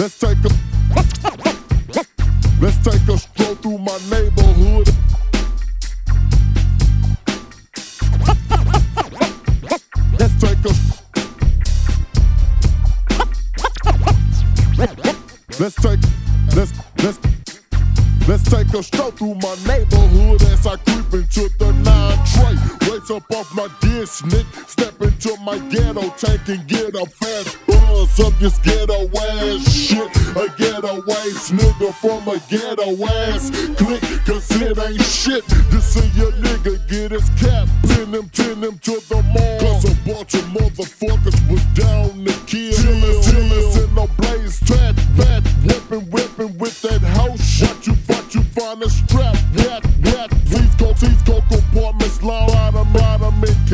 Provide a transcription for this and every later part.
Let's take a Let's take a stroll through my neighborhood. Let's take a Let's take a stroll through my neighborhood as I creep into the nine tray. Race up off my dish, Nick. Step into my ghetto tank and get a fast buzz up this ghetto ass shit. A ghetto ass nigga from a ghetto ass click, cause it ain't shit. To see your nigga get his cap, pin him, pin him to the mall. Cause a bunch of motherfuckers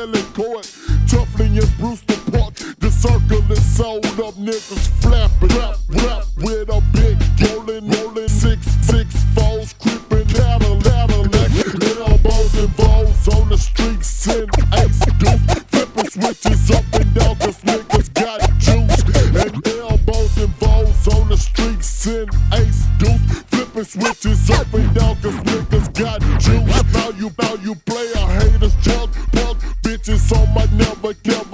Kelly Court. Tuffley and Brewster Park. The circle is sold up, niggas flapping, rap, rap with a big rolling, rolling six, six foes, creeping ladder, ladder, like elbows and balls on the streets and ace deuce, flipping switches up and down, cause niggas got juice. And elbows and balls on the streets and ace deuce, flipping switches up and down, cause niggas got juice. Now you, now you play a haters, junk,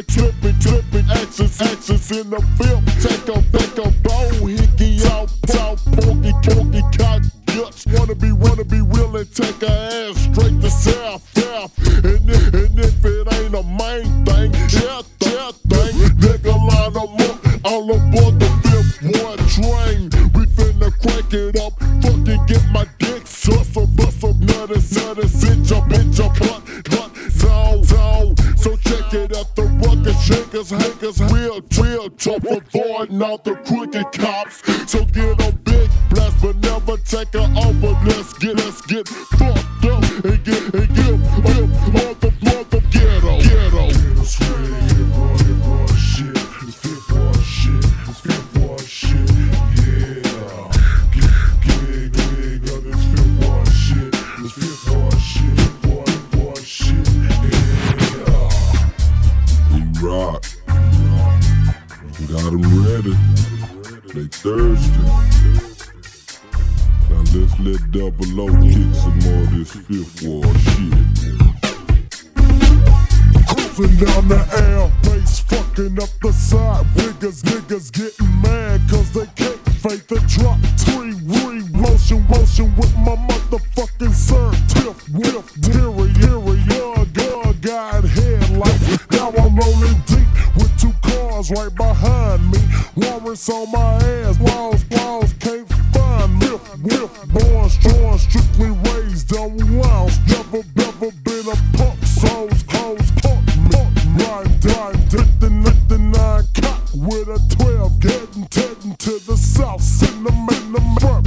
never tripping, tripping actions, actions in the film. Take a, take a bone, hickey out, out, funky, funky cock guts. Wanna be, wanna be willing, take a ass straight to south, south. And and if it ain't a main thing, yeah, that thing, nigga line them up, all aboard the fifth one train. We finna crank it up, fucking get my dick sus up, bust up, nutty, nutty, sit jump, bitch, jump, hunt, hunt, zone, zone. So check it out, the shakers, hankers, real, real tough, avoiding all the crooked cops. So get a big blast, but never take her over. Let's get, let's get fucked up and get, rock. Got 'em ready. They thirsty. Now let's let Double O kick some more of this Fifth Ward shit. Cruising down the air, bass fucking up the side. Niggas, niggas getting right behind me. Warrants on my ass, walls, walls can't find me. Whiff, born strong, strictly raised on wounds. Never, never been a punk, souls, clothes, punk, punk. Rhyme, dime, dip the, nip the nine cock with a 12. Getting, heading to the south, in the front,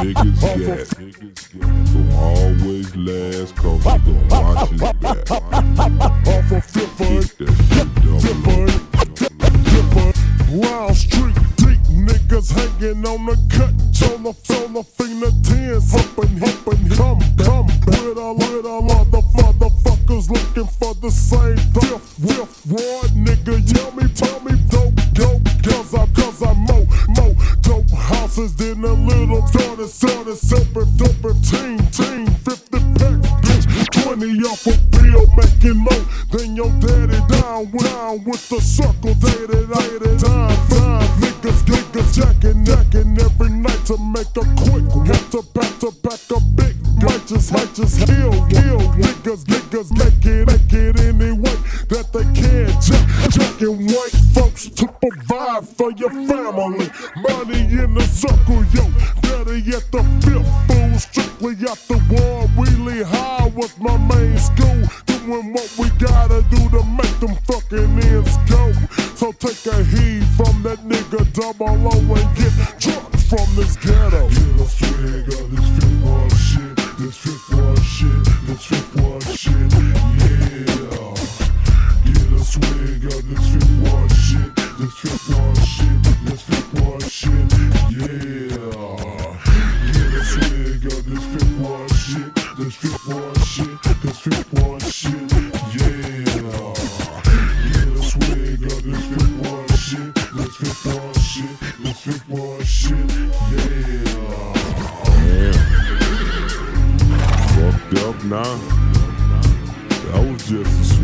the biggest gat, gon' always last cause he gon' watch his back. Off a fifth of that shit. Wild Street deep niggas hanging on the cut. On the on the finger tens, humping, humping, come, come. With a with a lot of motherfuckers looking for the same diff, whiff, ward, nigga. Tell me, tell me, houses than a little daughter, daughter, separate, separate, team, team, 50 packs, bitch, 20 off a bill, making more than your daddy down, down with the circle, dated, dated, time, time, niggas, niggas, jacking, jacking every night to make a quick, have to back to back a big, might just kill, kill, niggas, niggas make it, make it anyway. Jack, jacking white folks to provide for your family. Money in the circle, yo. Better yet, the fifth fool. Strictly out the war, really high was my main school. Doing what we gotta do to make them fucking ends go. So take a heed from that nigga double O and get drunk from this ghetto. Get a swig of this Fifth Ward shit, yeah. Fucked up now. That was just a